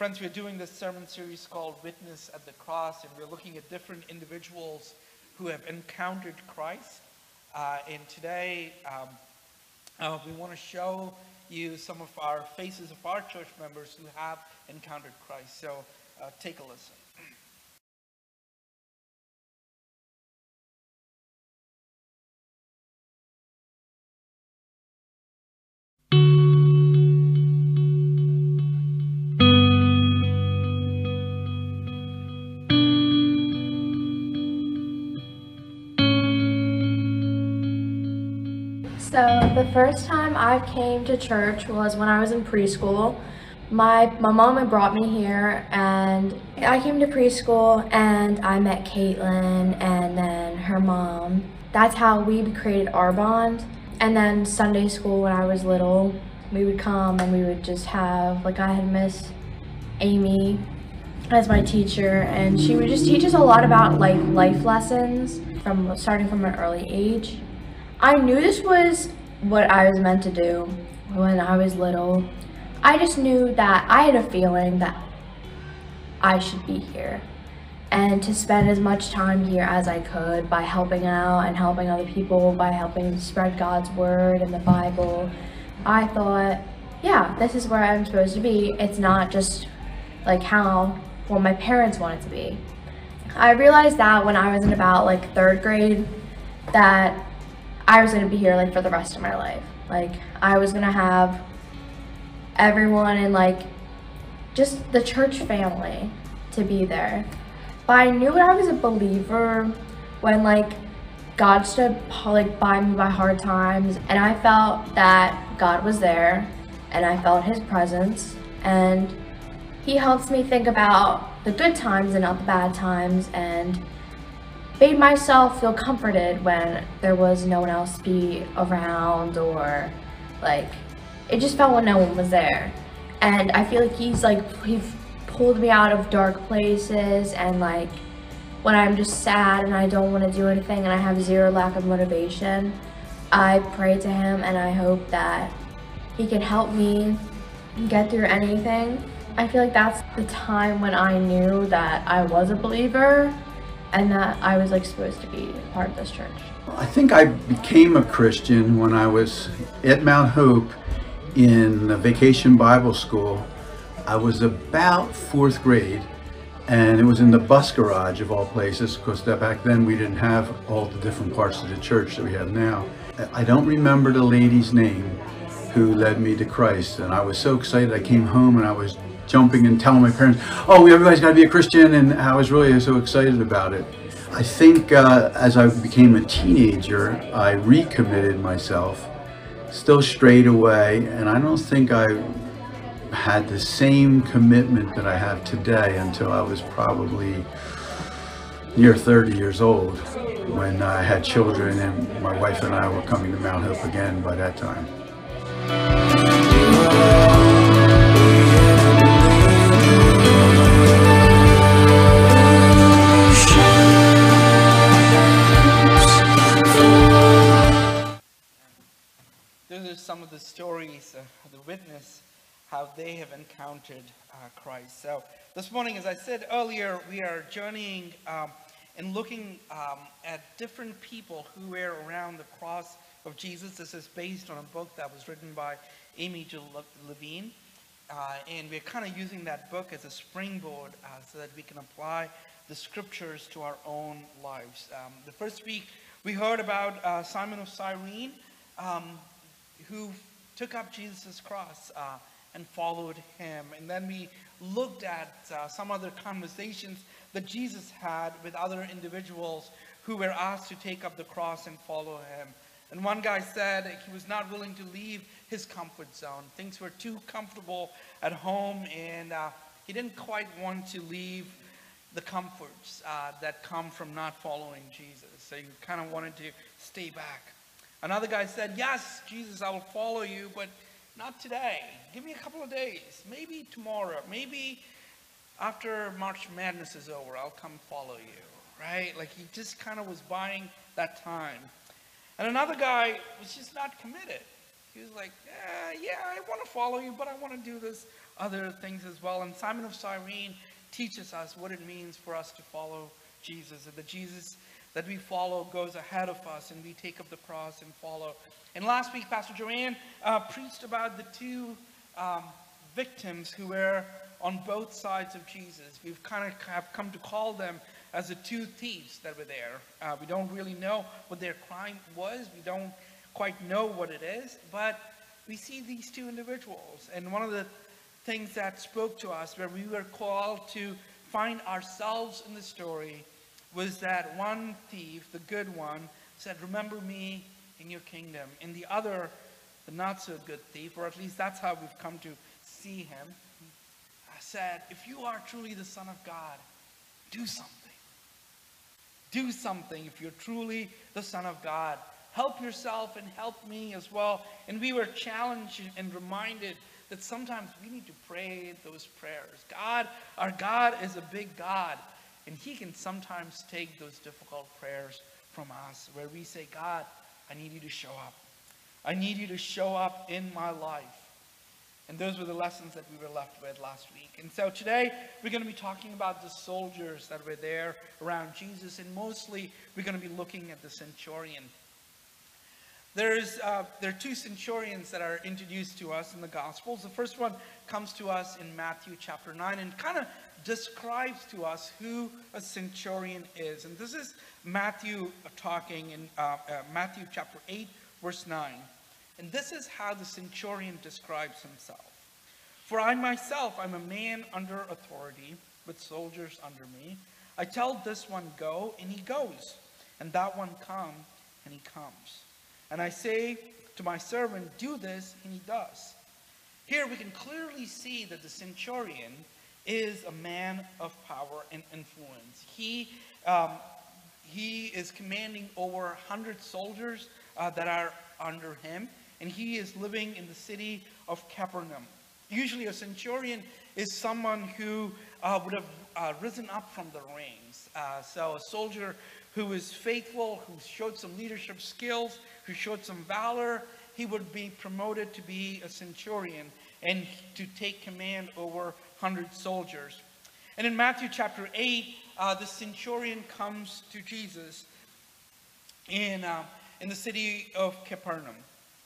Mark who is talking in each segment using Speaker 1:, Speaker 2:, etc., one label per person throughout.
Speaker 1: Friends, we're doing this sermon series called Witness at the Cross, and we're looking at different individuals who have encountered Christ. Uh, and today, um, uh, we want to show you some of our faces of our church members who have encountered Christ. So uh, take a listen.
Speaker 2: So the first time I came to church was when I was in preschool. My, my mom had brought me here and I came to preschool and I met Caitlin and then her mom. That's how we created our bond. And then Sunday school when I was little, we would come and we would just have, like I had Miss Amy as my teacher and she would just teach us a lot about like life lessons from starting from an early age. I knew this was what I was meant to do when I was little. I just knew that I had a feeling that I should be here and to spend as much time here as I could by helping out and helping other people, by helping spread God's word and the Bible. I thought, yeah, this is where I'm supposed to be. It's not just like how well my parents want it to be. I realized that when I was in about like third grade that I was to be here like for the rest of my life. Like I was to have everyone in like just the church family to be there. But I knew when I was a believer when like God stood like by me by hard times and I felt that God was there and I felt his presence and he helps me think about the good times and not the bad times and made myself feel comforted when there was no one else to be around or like it just felt when no one was there. And i feel like he's like he pulled me out of dark places and like when i'm just sad and i don't want to do anything and i have zero lack of motivation i pray to him and i hope that he can help me get through anything. I feel like that's the time when i knew that i was a believer and that I was like supposed to be part of this church.
Speaker 3: I think I became a Christian when I was at Mount Hope in vacation Bible school. I was about fourth grade and it was in the bus garage of all places because back then we didn't have all the different parts of the church that we have now. I don't remember the lady's name who led me to Christ and I was so excited I came home and I was jumping and telling my parents, oh, everybody's got to be a Christian, and I was really so excited about it. I think uh, as I became a teenager, I recommitted myself, still strayed away, and I don't think I had the same commitment that I have today until I was probably near 30 years old when I had children and my wife and I were coming to Mount Hope again by that time.
Speaker 1: Some of the stories, uh, the witness, how they have encountered uh, Christ. So this morning, as I said earlier, we are journeying um, and looking um, at different people who were around the cross of Jesus. This is based on a book that was written by Amy Jill Levine. Uh, and we're kind of using that book as a springboard uh, so that we can apply the scriptures to our own lives. Um, the first week, we heard about uh, Simon of Cyrene. Um, who took up Jesus' cross uh, and followed him. And then we looked at uh, some other conversations that Jesus had with other individuals who were asked to take up the cross and follow him. And one guy said he was not willing to leave his comfort zone. Things were too comfortable at home, and uh, he didn't quite want to leave the comforts uh, that come from not following Jesus. So he kind of wanted to stay back. Another guy said, Yes, Jesus, I will follow you, but not today. Give me a couple of days. Maybe tomorrow. Maybe after March Madness is over, I'll come follow you. Right? Like he just kind of was buying that time. And another guy was just not committed. He was like, yeah, yeah, I want to follow you, but I want to do this other things as well. And Simon of Cyrene teaches us what it means for us to follow Jesus, and the Jesus that we follow goes ahead of us, and we take up the cross and follow. And last week, Pastor Joanne uh, preached about the two um, victims who were on both sides of Jesus. We've kind of have come to call them as the two thieves that were there. Uh, we don't really know what their crime was. We don't quite know what it is, but we see these two individuals. And one of the things that spoke to us where we were called to find ourselves in the story was that one thief, the good one, said, Remember me in your kingdom. And the other, the not so good thief, or at least that's how we've come to see him, said, If you are truly the Son of God, do something. Do something if you're truly the Son of God. Help yourself and help me as well. And we were challenged and reminded that sometimes we need to pray those prayers. God, our God is a big God, and He can sometimes take those difficult prayers from us where we say, God, I need you to show up. I need you to show up in my life. And those were the lessons that we were left with last week. And so today we're going to be talking about the soldiers that were there around Jesus, and mostly we're going to be looking at the centurion. There's, uh, there are two centurions that are introduced to us in the Gospels. The first one comes to us in Matthew chapter 9 and kind of describes to us who a centurion is. And this is Matthew talking in uh, uh, Matthew chapter 8, verse 9. And this is how the centurion describes himself. For I myself I'm a man under authority, with soldiers under me. I tell this one, go, and he goes, and that one, come, and he comes. And I say to my servant, Do this, and he does. Here we can clearly see that the centurion is a man of power and influence. He, um, he is commanding over 100 soldiers uh, that are under him, and he is living in the city of Capernaum. Usually, a centurion is someone who uh, would have uh, risen up from the ranks. Uh, so, a soldier who is faithful, who showed some leadership skills, who showed some valor, he would be promoted to be a centurion and to take command over 100 soldiers. And in Matthew chapter 8, uh, the centurion comes to Jesus in, uh, in the city of Capernaum.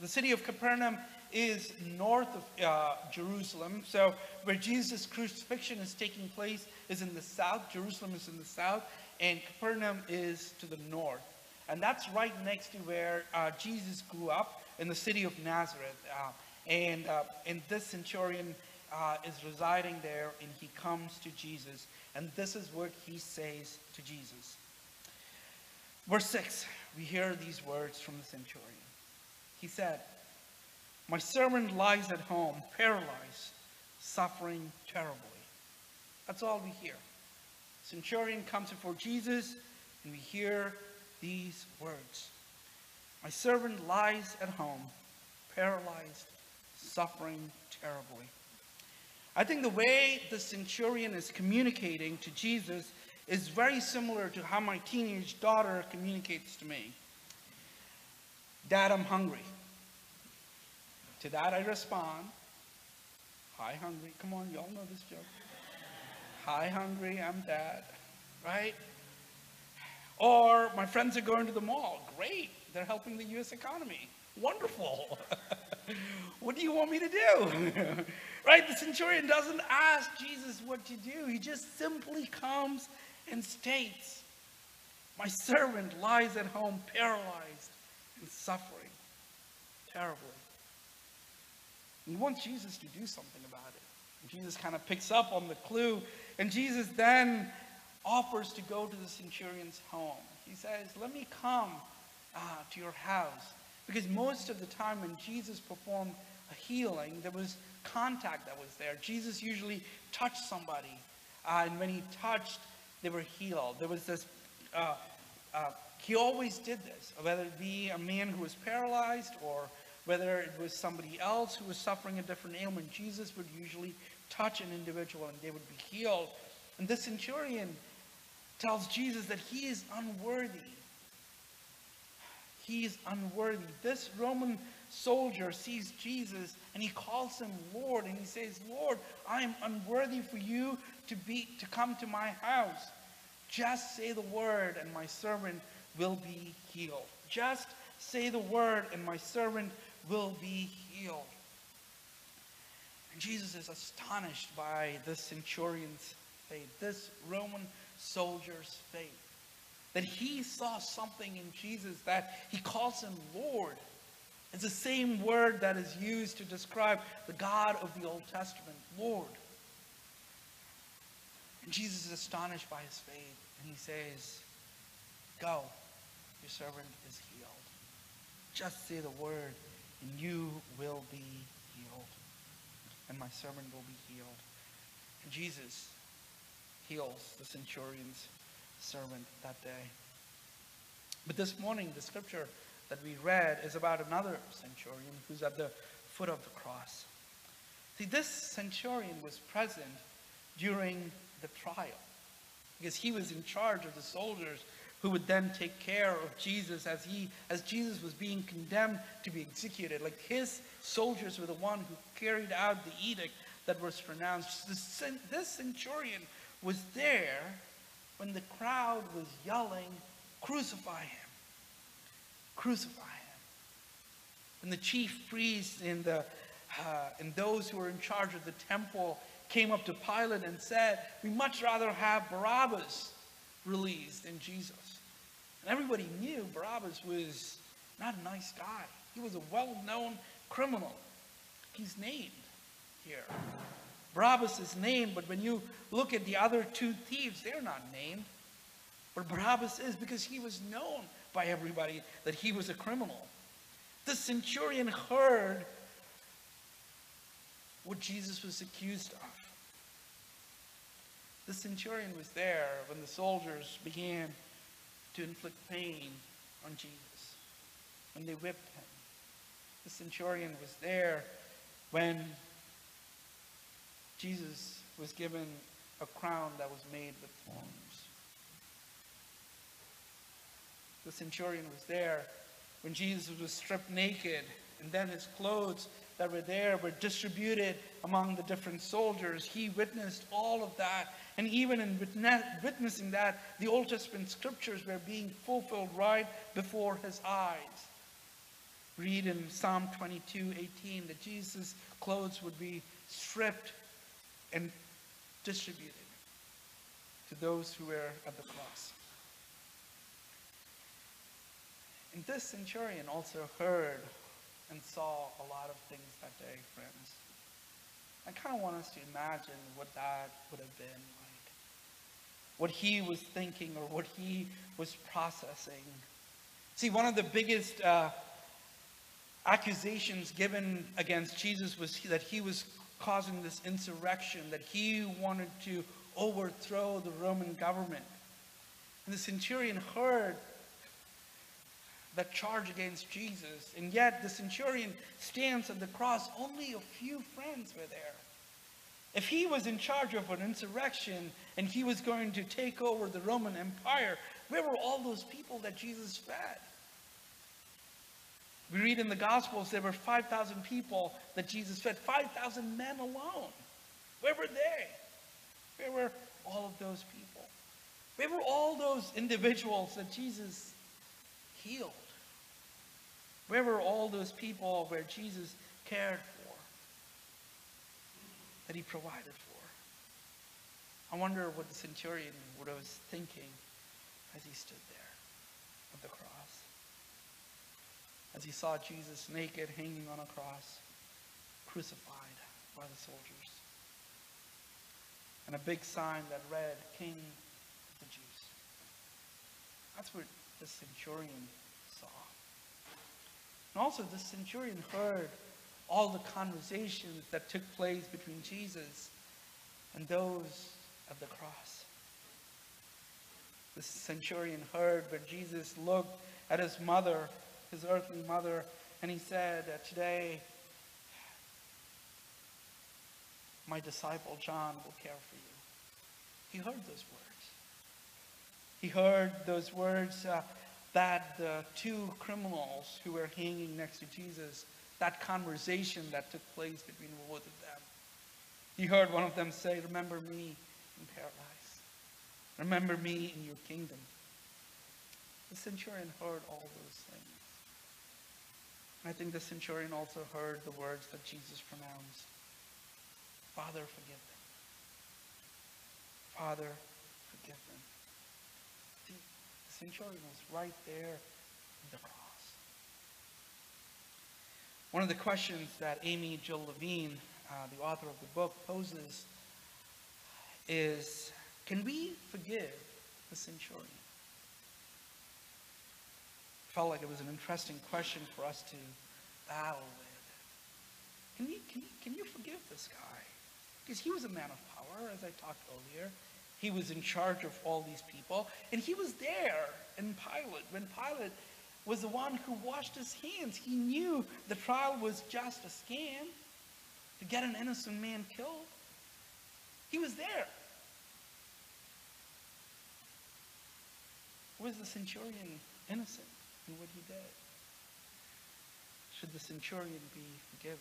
Speaker 1: The city of Capernaum is north of uh, Jerusalem. So where Jesus' crucifixion is taking place is in the south. Jerusalem is in the south and Capernaum is to the north. And that's right next to where uh, Jesus grew up in the city of Nazareth. Uh, and, uh, and this centurion uh, is residing there, and he comes to Jesus. And this is what he says to Jesus. Verse 6, we hear these words from the centurion. He said, My servant lies at home, paralyzed, suffering terribly. That's all we hear. Centurion comes before Jesus, and we hear these words My servant lies at home, paralyzed, suffering terribly. I think the way the centurion is communicating to Jesus is very similar to how my teenage daughter communicates to me Dad, I'm hungry. To that I respond, Hi, hungry. Come on, y'all know this joke. Hi, hungry, I'm dad, right? Or my friends are going to the mall. Great, they're helping the U.S. economy. Wonderful. what do you want me to do? right? The centurion doesn't ask Jesus what to do. He just simply comes and states, My servant lies at home paralyzed and suffering terribly. He wants Jesus to do something about it. Jesus kind of picks up on the clue and Jesus then offers to go to the centurion's home. He says, Let me come uh, to your house. Because most of the time when Jesus performed a healing, there was contact that was there. Jesus usually touched somebody. Uh, and when he touched, they were healed. There was this, uh, uh, he always did this, whether it be a man who was paralyzed or whether it was somebody else who was suffering a different ailment. Jesus would usually touch an individual and they would be healed. And this centurion tells Jesus that he is unworthy. He's unworthy. This Roman soldier sees Jesus and he calls him Lord and he says, Lord, I am unworthy for you to be to come to my house. Just say the word and my servant will be healed. Just say the word and my servant will be healed. And Jesus is astonished by this centurion's faith, this Roman soldier's faith. That he saw something in Jesus that he calls him Lord. It's the same word that is used to describe the God of the Old Testament, Lord. And Jesus is astonished by his faith, and he says, Go, your servant is healed. Just say the word, and you will be healed. And my servant will be healed. Jesus heals the centurion's servant that day. But this morning, the scripture that we read is about another centurion who's at the foot of the cross. See, this centurion was present during the trial because he was in charge of the soldiers who would then take care of Jesus as he as Jesus was being condemned to be executed. Like his soldiers were the one who carried out the edict that was pronounced. This centurion was there when the crowd was yelling crucify him! Crucify him! And the chief priests and the uh, and those who were in charge of the temple came up to Pilate and said, We much rather have Barabbas released than Jesus. And everybody knew Barabbas was not a nice guy. He was a well known criminal. He's named here. Barabbas is named, but when you look at the other two thieves, they're not named. But Barabbas is because he was known by everybody that he was a criminal. The centurion heard what Jesus was accused of. The centurion was there when the soldiers began to inflict pain on Jesus, when they whipped him. The centurion was there when Jesus was given a crown that was made with thorns. The centurion was there when Jesus was stripped naked and then his clothes that were there were distributed among the different soldiers. He witnessed all of that. And even in witnessing that, the Old Testament scriptures were being fulfilled right before his eyes. Read in Psalm 22 18 that Jesus' clothes would be stripped and distributed to those who were at the cross. And this centurion also heard and saw a lot of things that day, friends. I kind of want us to imagine what that would have been like. What he was thinking or what he was processing. See, one of the biggest uh, accusations given against Jesus was that he was causing this insurrection, that he wanted to overthrow the Roman government. And the centurion heard that charge against Jesus. And yet the centurion stands at the cross. Only a few friends were there. If he was in charge of an insurrection and he was going to take over the Roman Empire, where were all those people that Jesus fed? We read in the Gospels there were 5,000 people that Jesus fed, 5,000 men alone. Where were they? Where were all of those people? Where were all those individuals that Jesus healed? Where were all those people where Jesus cared for, that he provided for? I wonder what the centurion would have was thinking as he stood there at the cross. As he saw Jesus naked hanging on a cross, crucified by the soldiers. And a big sign that read, King of the Jews. That's what the centurion and also, the centurion heard all the conversations that took place between Jesus and those at the cross. The centurion heard when Jesus looked at his mother, his earthly mother, and he said, Today, my disciple John will care for you. He heard those words. He heard those words uh, that the two criminals who were hanging next to Jesus, that conversation that took place between both of them. He heard one of them say, Remember me in paradise. Remember me in your kingdom. The centurion heard all those things. I think the centurion also heard the words that Jesus pronounced Father, forgive them. Father, centurion was right there in the cross. One of the questions that Amy Jill Levine, uh, the author of the book, poses is can we forgive the centurion? Felt like it was an interesting question for us to battle with. Can you, can you, can you forgive this guy? Because he was a man of power, as I talked earlier. He was in charge of all these people. And he was there in Pilate when Pilate was the one who washed his hands. He knew the trial was just a scam to get an innocent man killed. He was there. Was the centurion innocent in what he did? Should the centurion be forgiven?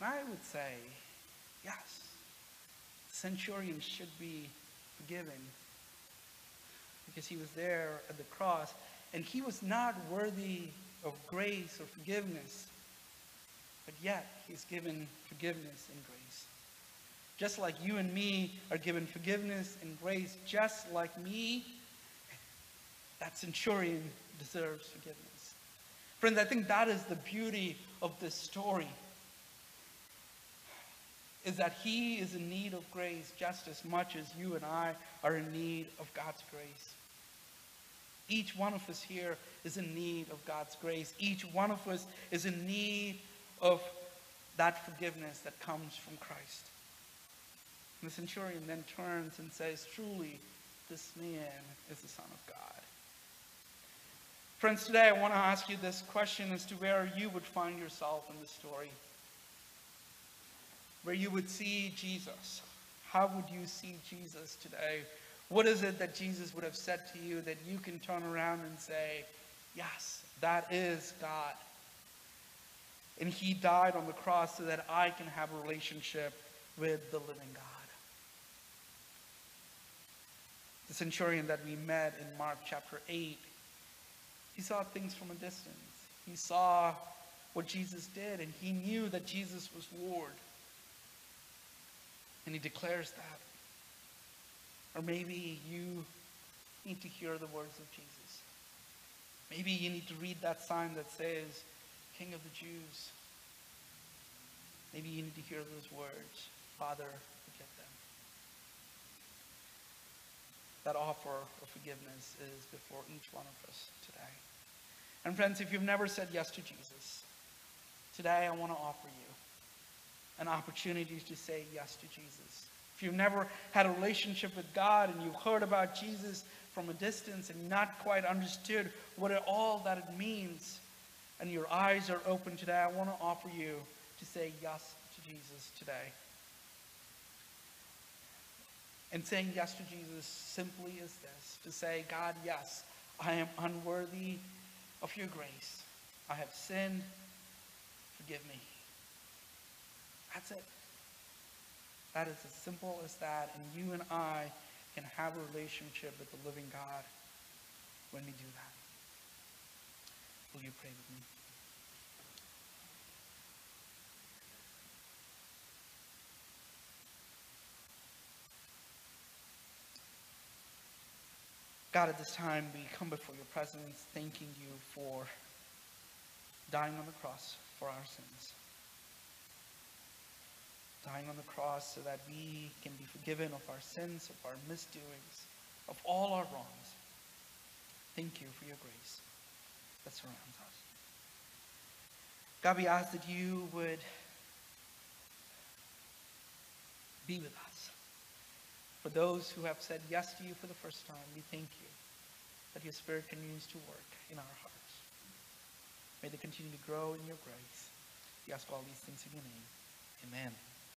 Speaker 1: I would say yes. Centurion should be forgiven because he was there at the cross and he was not worthy of grace or forgiveness, but yet he's given forgiveness and grace. Just like you and me are given forgiveness and grace, just like me, that centurion deserves forgiveness. Friends, I think that is the beauty of this story. Is that he is in need of grace just as much as you and I are in need of God's grace. Each one of us here is in need of God's grace. Each one of us is in need of that forgiveness that comes from Christ. And the centurion then turns and says, Truly, this man is the Son of God. Friends, today I want to ask you this question as to where you would find yourself in the story. Where you would see Jesus. How would you see Jesus today? What is it that Jesus would have said to you that you can turn around and say, Yes, that is God. And he died on the cross so that I can have a relationship with the living God. The centurion that we met in Mark chapter 8, he saw things from a distance. He saw what Jesus did, and he knew that Jesus was Lord. And he declares that. Or maybe you need to hear the words of Jesus. Maybe you need to read that sign that says, King of the Jews. Maybe you need to hear those words, Father, forgive them. that offer of forgiveness is before each one of us today. And friends, if you've never said yes to Jesus, today I want to offer you an opportunity to say yes to Jesus. If you've never had a relationship with God and you've heard about Jesus from a distance and not quite understood what it, all that it means, and your eyes are open today, I want to offer you to say yes to Jesus today. And saying yes to Jesus simply is this to say, God, yes, I am unworthy of your grace. I have sinned. Forgive me. That's it. That is as simple as that. And you and I can have a relationship with the living God when we do that. Will you pray with me? God, at this time, we come before your presence thanking you for dying on the cross for our sins. Dying on the cross so that we can be forgiven of our sins, of our misdoings, of all our wrongs. Thank you for your grace that surrounds us. God, we ask that you would be with us. For those who have said yes to you for the first time, we thank you that your Spirit continues to work in our hearts. May they continue to grow in your grace. We ask all these things in your name. Amen.